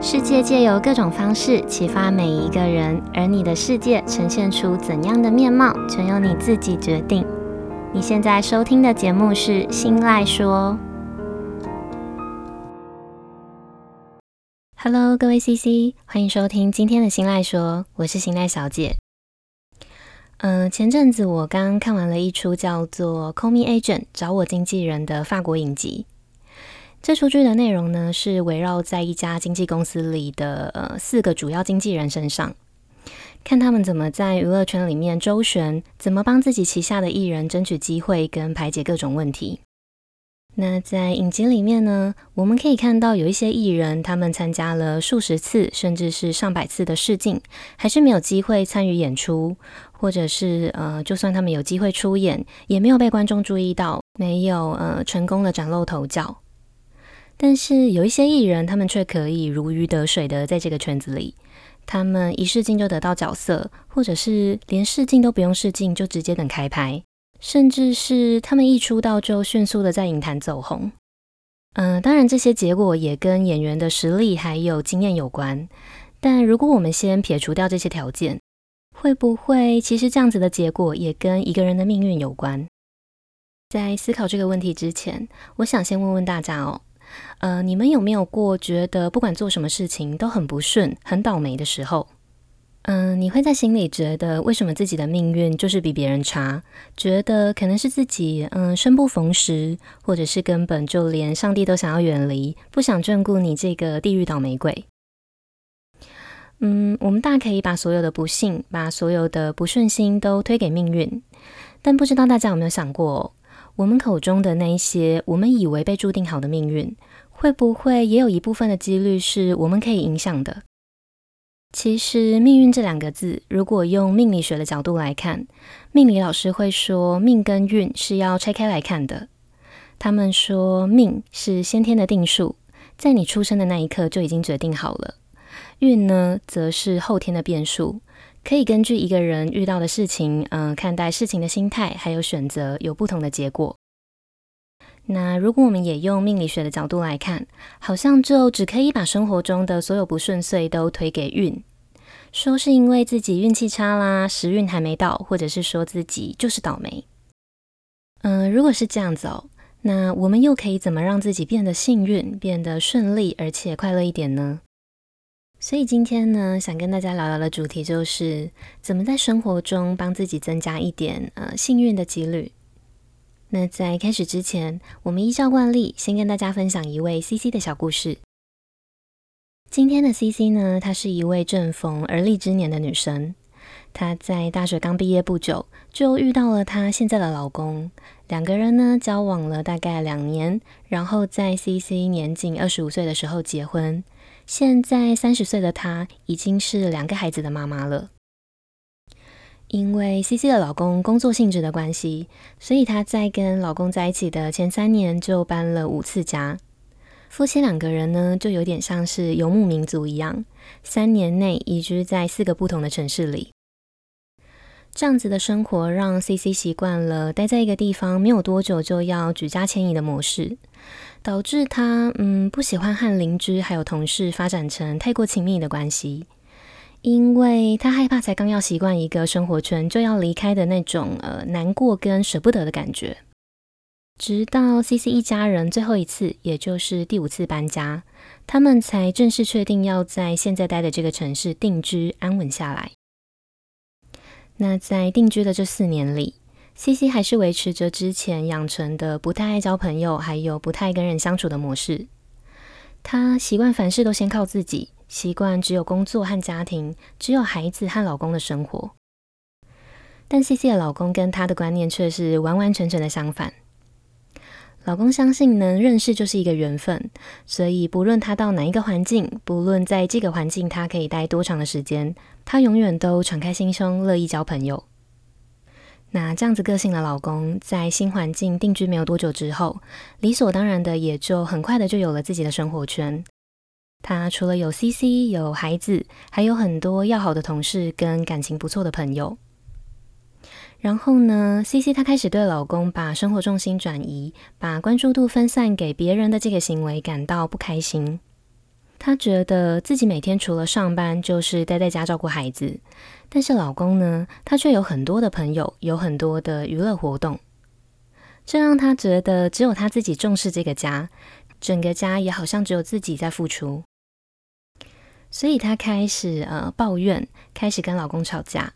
世界借由各种方式启发每一个人，而你的世界呈现出怎样的面貌，全由你自己决定。你现在收听的节目是《新赖说》。Hello，各位 CC，欢迎收听今天的《新赖说》，我是新赖小姐。嗯、前阵子我刚看完了一出叫做《Call Me Agent》，找我经纪人的法国影集。这出剧的内容呢，是围绕在一家经纪公司里的呃四个主要经纪人身上，看他们怎么在娱乐圈里面周旋，怎么帮自己旗下的艺人争取机会跟排解各种问题。那在影集里面呢，我们可以看到有一些艺人，他们参加了数十次，甚至是上百次的试镜，还是没有机会参与演出，或者是呃，就算他们有机会出演，也没有被观众注意到，没有呃成功的崭露头角。但是有一些艺人，他们却可以如鱼得水的在这个圈子里，他们一试镜就得到角色，或者是连试镜都不用试镜就直接等开拍，甚至是他们一出道就迅速的在影坛走红。嗯、当然这些结果也跟演员的实力还有经验有关。但如果我们先撇除掉这些条件，会不会其实这样子的结果也跟一个人的命运有关？在思考这个问题之前，我想先问问大家哦。呃，你们有没有过觉得不管做什么事情都很不顺、很倒霉的时候？嗯、你会在心里觉得为什么自己的命运就是比别人差？觉得可能是自己嗯、生不逢时，或者是根本就连上帝都想要远离，不想眷顾你这个地狱倒霉鬼。嗯，我们大可以把所有的不幸、把所有的不顺心都推给命运，但不知道大家有没有想过？我们口中的那一些，我们以为被注定好的命运，会不会也有一部分的几率是我们可以影响的？其实，命运这两个字，如果用命理学的角度来看，命理老师会说，命跟运是要拆开来看的。他们说，命是先天的定数，在你出生的那一刻就已经决定好了；运呢，则是后天的变数。可以根据一个人遇到的事情，嗯、看待事情的心态，还有选择，有不同的结果。那如果我们也用命理学的角度来看，好像就只可以把生活中的所有不顺遂都推给运，说是因为自己运气差啦，时运还没到，或者是说自己就是倒霉。嗯、如果是这样子哦，那我们又可以怎么让自己变得幸运、变得顺利，而且快乐一点呢？所以今天呢，想跟大家聊聊的主题就是怎么在生活中帮自己增加一点呃幸运的几率。那在开始之前，我们依照惯例，先跟大家分享一位 CC 的小故事。今天的 CC 呢，她是一位正逢而立之年的女生，她在大学刚毕业不久，就遇到了她现在的老公，两个人呢交往了大概两年，然后在 CC 年仅二十五岁的时候结婚。现在三十岁的她已经是两个孩子的妈妈了。因为 CC 的老公工作性质的关系，所以她在跟老公在一起的前三年就搬了五次家。夫妻两个人呢，就有点像是游牧民族一样，三年内移居在四个不同的城市里。这样子的生活让 CC 习惯了待在一个地方，没有多久就要举家迁移的模式。导致他嗯不喜欢和邻居还有同事发展成太过亲密的关系，因为他害怕才刚要习惯一个生活圈就要离开的那种呃难过跟舍不得的感觉。直到 CC 一家人最后一次，也就是第五次搬家，他们才正式确定要在现在待的这个城市定居安稳下来。那在定居的这四年里，CC 还是维持着之前养成的不太爱交朋友，还有不太跟人相处的模式。她习惯凡事都先靠自己，习惯只有工作和家庭，只有孩子和老公的生活。但 CC 的老公跟她的观念却是完完全全的相反。老公相信能认识就是一个缘分，所以不论他到哪一个环境，不论在这个环境他可以待多长的时间，他永远都敞开心胸，乐意交朋友。那这样子个性的老公，在新环境定居没有多久之后，理所当然的也就很快的就有了自己的生活圈。他除了有 CC，有孩子，还有很多要好的同事跟感情不错的朋友。然后呢，CC 她开始对老公把生活重心转移，把关注度分散给别人的这个行为感到不开心。她觉得自己每天除了上班就是待在家照顾孩子，但是老公呢，他却有很多的朋友，有很多的娱乐活动，这让她觉得只有她自己重视这个家，整个家也好像只有自己在付出，所以她开始呃抱怨，开始跟老公吵架。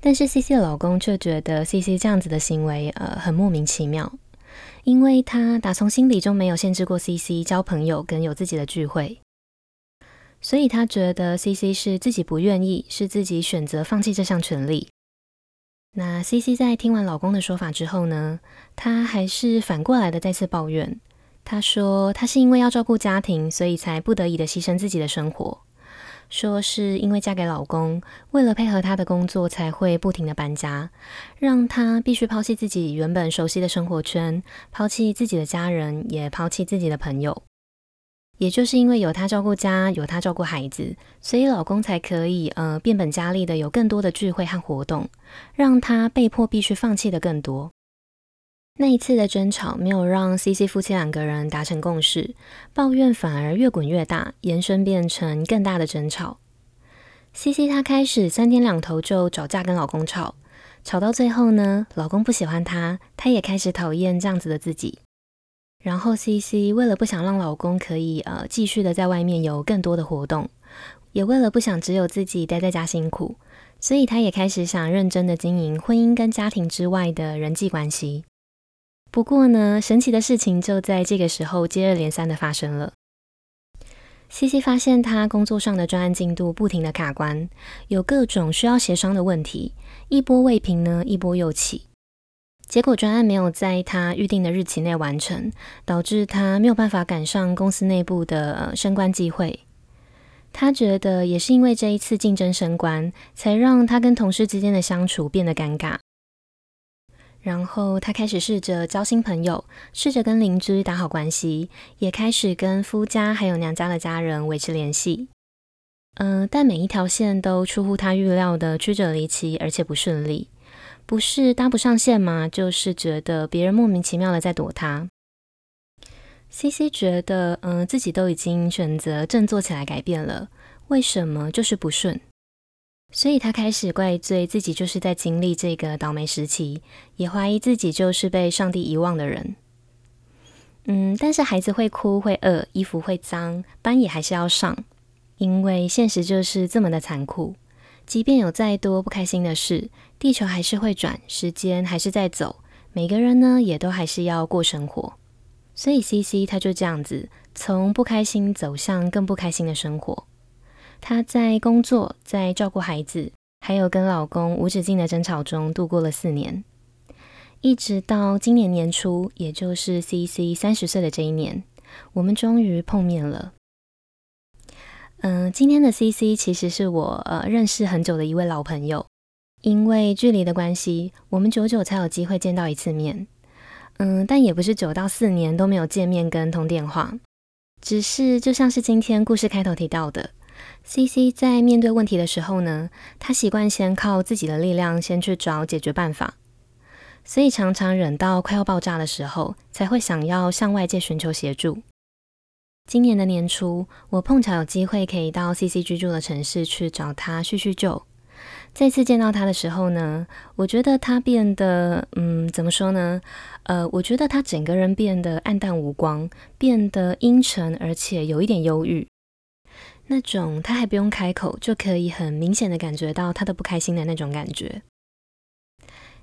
但是 CC 的老公却觉得 CC 这样子的行为呃很莫名其妙。因为他打从心里就没有限制过 CC 交朋友跟有自己的聚会，所以他觉得 CC 是自己不愿意，是自己选择放弃这项权利。那 CC 在听完老公的说法之后呢，她还是反过来的再次抱怨。她说她是因为要照顾家庭，所以才不得已的牺牲自己的生活。说是因为嫁给老公，为了配合他的工作，才会不停的搬家，让他必须抛弃自己原本熟悉的生活圈，抛弃自己的家人，也抛弃自己的朋友。也就是因为有他照顾家，有他照顾孩子，所以老公才可以呃变本加厉的有更多的聚会和活动，让他被迫必须放弃的更多。那一次的争吵没有让 CC 夫妻两个人达成共识，抱怨反而越滚越大，延伸变成更大的争吵。CC 她开始三天两头就找架跟老公吵，吵到最后呢，老公不喜欢她，她也开始讨厌这样子的自己。然后 CC 为了不想让老公可以呃继续的在外面有更多的活动，也为了不想只有自己待在家辛苦，所以她也开始想认真的经营婚姻跟家庭之外的人际关系。不过呢，神奇的事情就在这个时候接二连三的发生了。CC 发现他工作上的专案进度不停的卡关，有各种需要协商的问题，一波未平呢，一波又起。结果专案没有在他预定的日期内完成，导致他没有办法赶上公司内部的呃升官机会。他觉得也是因为这一次竞争升官，才让他跟同事之间的相处变得尴尬。然后他开始试着交新朋友，试着跟邻居打好关系，也开始跟夫家还有娘家的家人维持联系。嗯、但每一条线都出乎他预料的曲折离奇，而且不顺利。不是搭不上线吗？就是觉得别人莫名其妙的在躲他。CC 觉得，嗯、自己都已经选择振作起来改变了，为什么就是不顺？所以他开始怪罪自己，就是在经历这个倒霉时期，也怀疑自己就是被上帝遗忘的人。嗯，但是孩子会哭会饿，衣服会脏，班也还是要上，因为现实就是这么的残酷。即便有再多不开心的事，地球还是会转，时间还是在走，每个人呢也都还是要过生活。所以 CC 他就这样子，从不开心走向更不开心的生活。她在工作，在照顾孩子，还有跟老公无止境的争吵中度过了四年，一直到今年年初，也就是 CC 三十岁的这一年，我们终于碰面了。嗯、今天的 CC 其实是我呃认识很久的一位老朋友，因为距离的关系，我们久久才有机会见到一次面。嗯、但也不是久到四年都没有见面跟通电话，只是就像是今天故事开头提到的。CC 在面对问题的时候呢，他习惯先靠自己的力量先去找解决办法，所以常常忍到快要爆炸的时候，才会想要向外界寻求协助。今年的年初，我碰巧有机会可以到 CC 居住的城市去找他叙叙旧。再次见到他的时候呢，我觉得他变得，嗯，怎么说呢？呃，我觉得他整个人变得黯淡无光，变得阴沉，而且有一点忧郁。那种他还不用开口就可以很明显的感觉到他的不开心的那种感觉。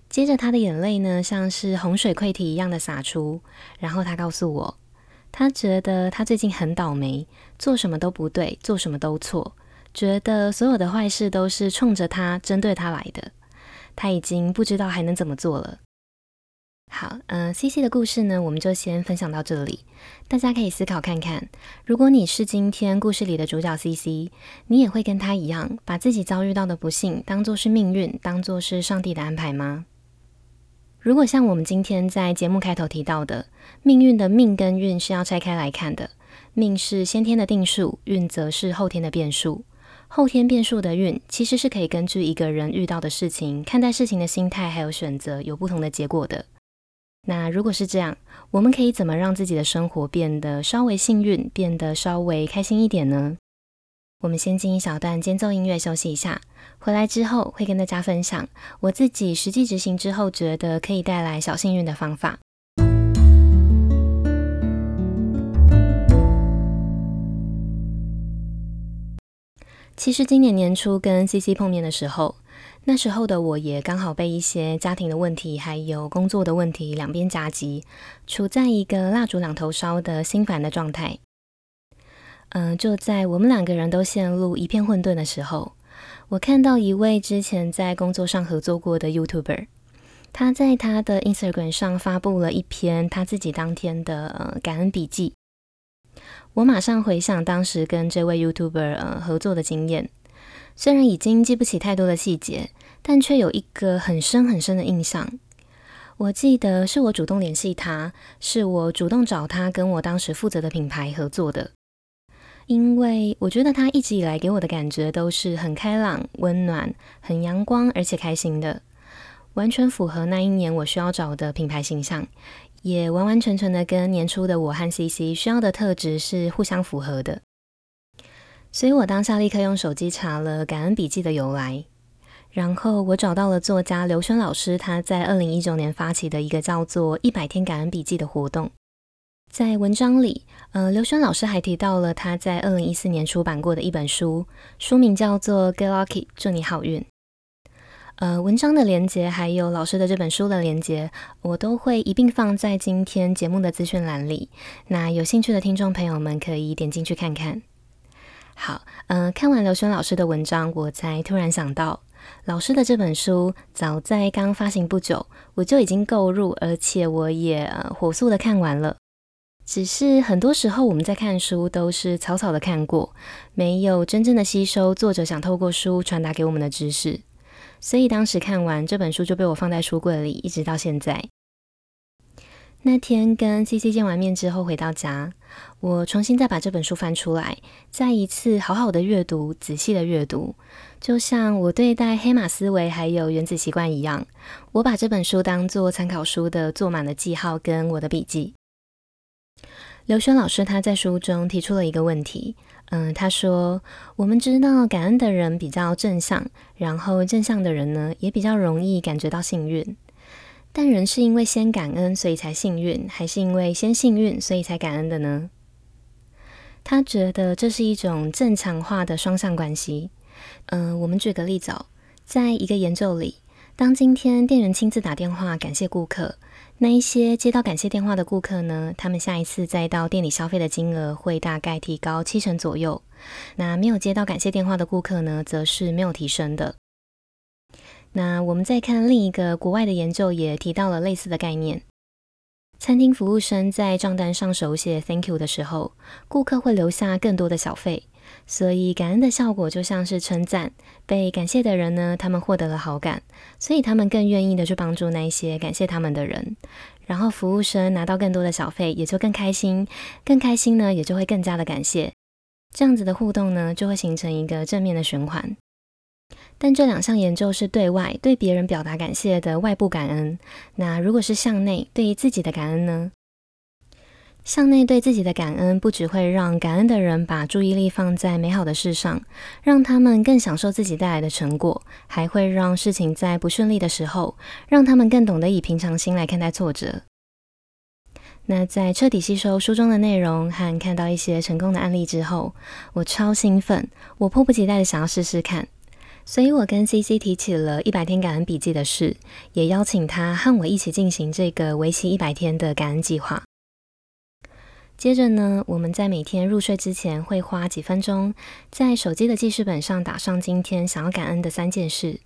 接着他的眼泪呢，像是洪水溃堤一样的洒出，然后他告诉我，他觉得他最近很倒霉，做什么都不对，做什么都错，觉得所有的坏事都是冲着他、针对他来的，他已经不知道还能怎么做了。好，嗯、呃，CC 的故事呢，我们就先分享到这里。大家可以思考看看，如果你是今天故事里的主角 CC，你也会跟他一样，把自己遭遇到的不幸当作是命运，当作是上帝的安排吗？如果像我们今天在节目开头提到的，命运的命跟运是要拆开来看的，命是先天的定数，运则是后天的变数。后天变数的运，其实是可以根据一个人遇到的事情、看待事情的心态还有选择，有不同的结果的。那如果是这样，我们可以怎么让自己的生活变得稍微幸运，变得稍微开心一点呢？我们先进一小段间奏音乐休息一下，回来之后会跟大家分享我自己实际执行之后觉得可以带来小幸运的方法。其实今年年初跟 CC 碰面的时候，那时候的我也刚好被一些家庭的问题还有工作的问题两边夹击，处在一个蜡烛两头烧的心烦的状态。嗯、就在我们两个人都陷入一片混沌的时候，我看到一位之前在工作上合作过的 YouTuber，他在他的 Instagram 上发布了一篇他自己当天的呃感恩笔记。我马上回想当时跟这位 YouTuber 呃合作的经验，虽然已经记不起太多的细节，但却有一个很深很深的印象。我记得是我主动联系他，是我主动找他跟我当时负责的品牌合作的，因为我觉得他一直以来给我的感觉都是很开朗、温暖、很阳光，而且开心的，完全符合那一年我需要找的品牌形象。也完完全全的跟年初的我和 CC 需要的特质是互相符合的，所以我当下立刻用手机查了感恩笔记的由来，然后我找到了作家刘轩老师他在二零一九年发起的一个叫做“一百天感恩笔记”的活动，在文章里，呃，刘轩老师还提到了他在二零一四年出版过的一本书，书名叫做《Get Lucky》，祝你好运。呃，文章的连结还有老师的这本书的连结，我都会一并放在今天节目的资讯栏里。那有兴趣的听众朋友们可以点进去看看。好，呃，看完刘轩老师的文章，我才突然想到，老师的这本书早在刚发行不久，我就已经购入，而且我也、呃、火速的看完了。只是很多时候我们在看书都是草草的看过，没有真正的吸收作者想透过书传达给我们的知识。所以当时看完这本书就被我放在书柜里，一直到现在。那天跟 CC 见完面之后回到家，我重新再把这本书翻出来，再一次好好的阅读，仔细的阅读，就像我对待黑马思维还有原子习惯一样，我把这本书当做参考书的做满了记号跟我的笔记。刘轩老师他在书中提出了一个问题。嗯，他说，我们知道感恩的人比较正向，然后正向的人呢，也比较容易感觉到幸运。但人是因为先感恩，所以才幸运，还是因为先幸运，所以才感恩的呢？他觉得这是一种正强化的双向关系。嗯，我们举个例子哦，在一个研究里，当今天店员亲自打电话感谢顾客。那一些接到感谢电话的顾客呢，他们下一次再到店里消费的金额会大概提高七成左右。那没有接到感谢电话的顾客呢，则是没有提升的。那我们再看另一个国外的研究，也提到了类似的概念。餐厅服务生在账单上手写 “Thank you” 的时候，顾客会留下更多的小费。所以感恩的效果就像是称赞，被感谢的人呢，他们获得了好感，所以他们更愿意的去帮助那一些感谢他们的人。然后服务生拿到更多的小费，也就更开心，更开心呢，也就会更加的感谢。这样子的互动呢，就会形成一个正面的循环。但这两项研究是对外对别人表达感谢的外部感恩，那如果是向内对于自己的感恩呢？向内对自己的感恩，不只会让感恩的人把注意力放在美好的事上，让他们更享受自己带来的成果，还会让事情在不顺利的时候，让他们更懂得以平常心来看待挫折。那在彻底吸收书中的内容和看到一些成功的案例之后，我超兴奋，我迫不及待的想要试试看，所以我跟 CC 提起了一百天感恩笔记的事，也邀请他和我一起进行这个为期一百天的感恩计划。接着呢，我们在每天入睡之前会花几分钟，在手机的记事本上打上今天想要感恩的三件事。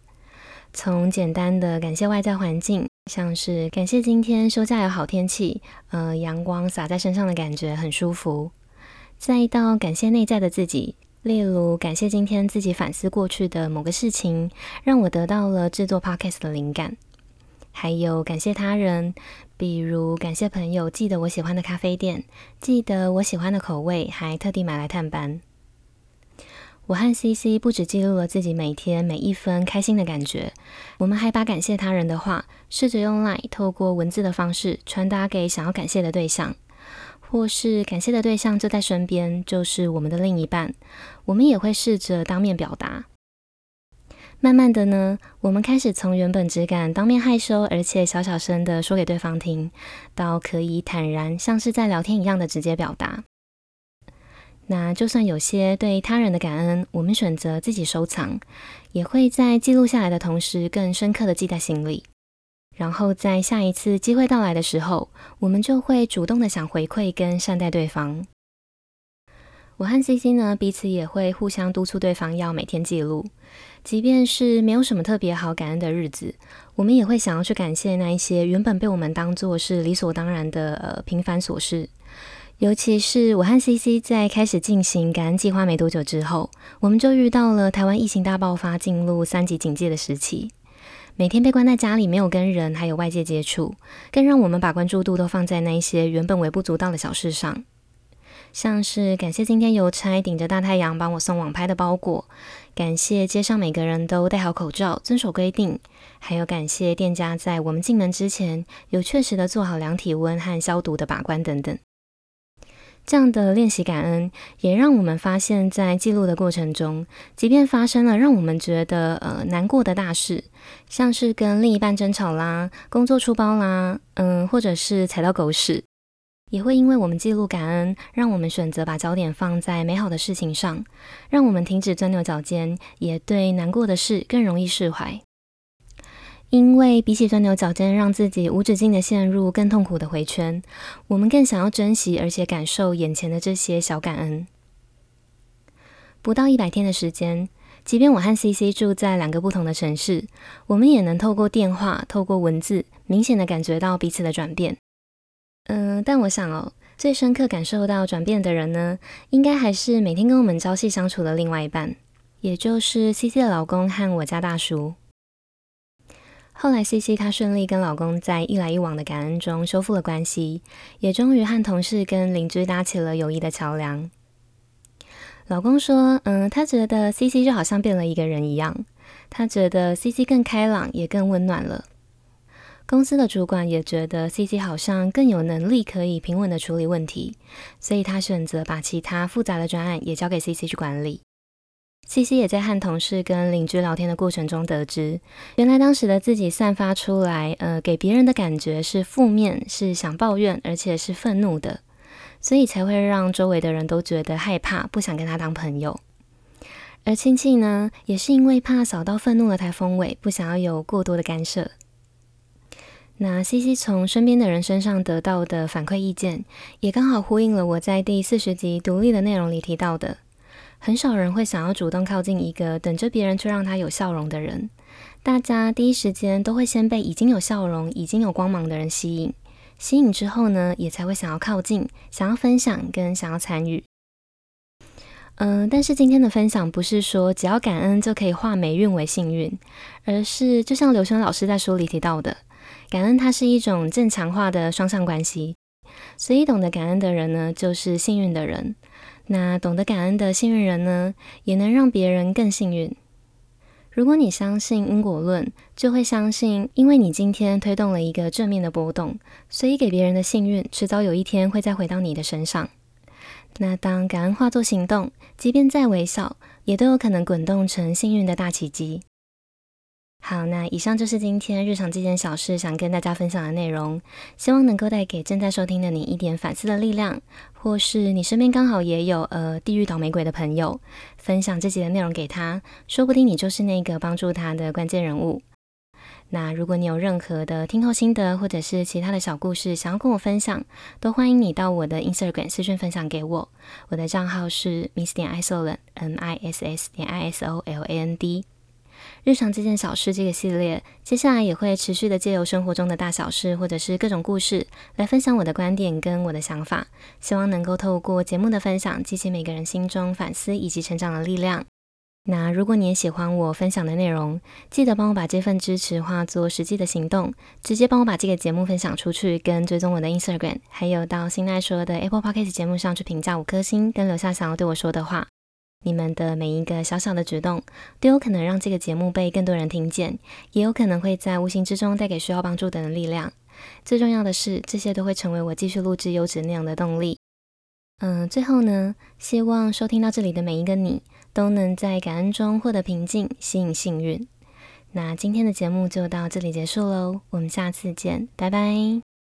从简单的感谢外在环境，像是感谢今天休假有好天气，呃，阳光洒在身上的感觉很舒服。再到感谢内在的自己，例如感谢今天自己反思过去的某个事情，让我得到了制作 Podcast 的灵感。还有感谢他人，比如感谢朋友记得我喜欢的咖啡店，记得我喜欢的口味，还特地买来探班。我和 CC 不只记录了自己每天每一分开心的感觉，我们还把感谢他人的话，试着用 LINE 透过文字的方式传达给想要感谢的对象，或是感谢的对象就在身边，就是我们的另一半，我们也会试着当面表达。慢慢的呢，我们开始从原本只敢当面害羞，而且小小声的说给对方听，到可以坦然像是在聊天一样的直接表达。那就算有些对他人的感恩，我们选择自己收藏，也会在记录下来的同时，更深刻的记在心里。然后在下一次机会到来的时候，我们就会主动的想回馈跟善待对方。我和 CC 呢，彼此也会互相督促对方要每天记录，即便是没有什么特别好感恩的日子，我们也会想要去感谢那一些原本被我们当做是理所当然的呃平凡琐事。尤其是我和 CC 在开始进行感恩计划没多久之后，我们就遇到了台湾疫情大爆发、进入三级警戒的时期。每天被关在家里，没有跟人还有外界接触，更让我们把关注度都放在那一些原本微不足道的小事上，像是感谢今天邮差顶着大太阳帮我送网拍的包裹，感谢街上每个人都戴好口罩、遵守规定，还有感谢店家在我们进门之前有确实的做好量体温和消毒的把关等等。这样的练习感恩，也让我们发现，在记录的过程中，即便发生了让我们觉得呃难过的大事，像是跟另一半争吵啦、工作出包啦，嗯，或者是踩到狗屎，也会因为我们记录感恩，让我们选择把焦点放在美好的事情上，让我们停止钻牛角尖，也对难过的事更容易释怀。因为比起钻牛角尖，让自己无止境的陷入更痛苦的回圈，我们更想要珍惜而且感受眼前的这些小感恩。不到一百天的时间，即便我和 CC 住在两个不同的城市，我们也能透过电话、透过文字，明显的感觉到彼此的转变。嗯，但我想哦，最深刻感受到转变的人呢，应该还是每天跟我们朝夕相处的另外一半，也就是 CC 的老公和我家大叔。后来，CC 她顺利跟老公在一来一往的感恩中修复了关系，也终于和同事跟邻居搭起了友谊的桥梁。老公说：“嗯，他觉得 CC 就好像变了一个人一样，他觉得 CC 更开朗，也更温暖了。公司的主管也觉得 CC 好像更有能力可以平稳的处理问题，所以他选择把其他复杂的专案也交给 CC 去管理。” CC 也在和同事跟邻居聊天的过程中得知，原来当时的自己散发出来，呃，给别人的感觉是负面，是想抱怨，而且是愤怒的，所以才会让周围的人都觉得害怕，不想跟他当朋友。而亲戚呢，也是因为怕扫到愤怒的台风尾，不想要有过多的干涉。那 CC 从身边的人身上得到的反馈意见，也刚好呼应了我在第四十集独立的内容里提到的。很少人会想要主动靠近一个等着别人去让他有笑容的人，大家第一时间都会先被已经有笑容、已经有光芒的人吸引，吸引之后呢，也才会想要靠近、想要分享跟想要参与。嗯、但是今天的分享不是说只要感恩就可以化霉运为幸运，而是就像刘轩老师在书里提到的，感恩它是一种正强化的双向关系，所以懂得感恩的人呢，就是幸运的人。那懂得感恩的幸运人呢，也能让别人更幸运。如果你相信因果论，就会相信，因为你今天推动了一个正面的波动，所以给别人的幸运，迟早有一天会再回到你的身上。那当感恩化作行动，即便再微小，也都有可能滚动成幸运的大奇迹。好，那以上就是今天日常这件小事想跟大家分享的内容，希望能够带给正在收听的你一点反思的力量，或是你身边刚好也有呃地狱倒霉鬼的朋友，分享这集的内容给他，说不定你就是那个帮助他的关键人物。那如果你有任何的听后心得，或者是其他的小故事想要跟我分享，都欢迎你到我的 Instagram 私讯分享给我，我的账号是 miss 点 isoland，m i s s 点 i s o l a n d。日常这件小事这个系列，接下来也会持续的借由生活中的大小事，或者是各种故事，来分享我的观点跟我的想法，希望能够透过节目的分享，激起每个人心中反思以及成长的力量。那如果你也喜欢我分享的内容，记得帮我把这份支持化作实际的行动，直接帮我把这个节目分享出去，跟追踪我的 Instagram，还有到新奈说的 Apple Podcast 节目上去评价五颗星，跟留下想要对我说的话。你们的每一个小小的举动，都有可能让这个节目被更多人听见，也有可能会在无形之中带给需要帮助的人力量。最重要的是，这些都会成为我继续录制优质内容的动力。嗯，最后呢，希望收听到这里的每一个你，都能在感恩中获得平静，吸引幸运。那今天的节目就到这里结束喽，我们下次见，拜拜。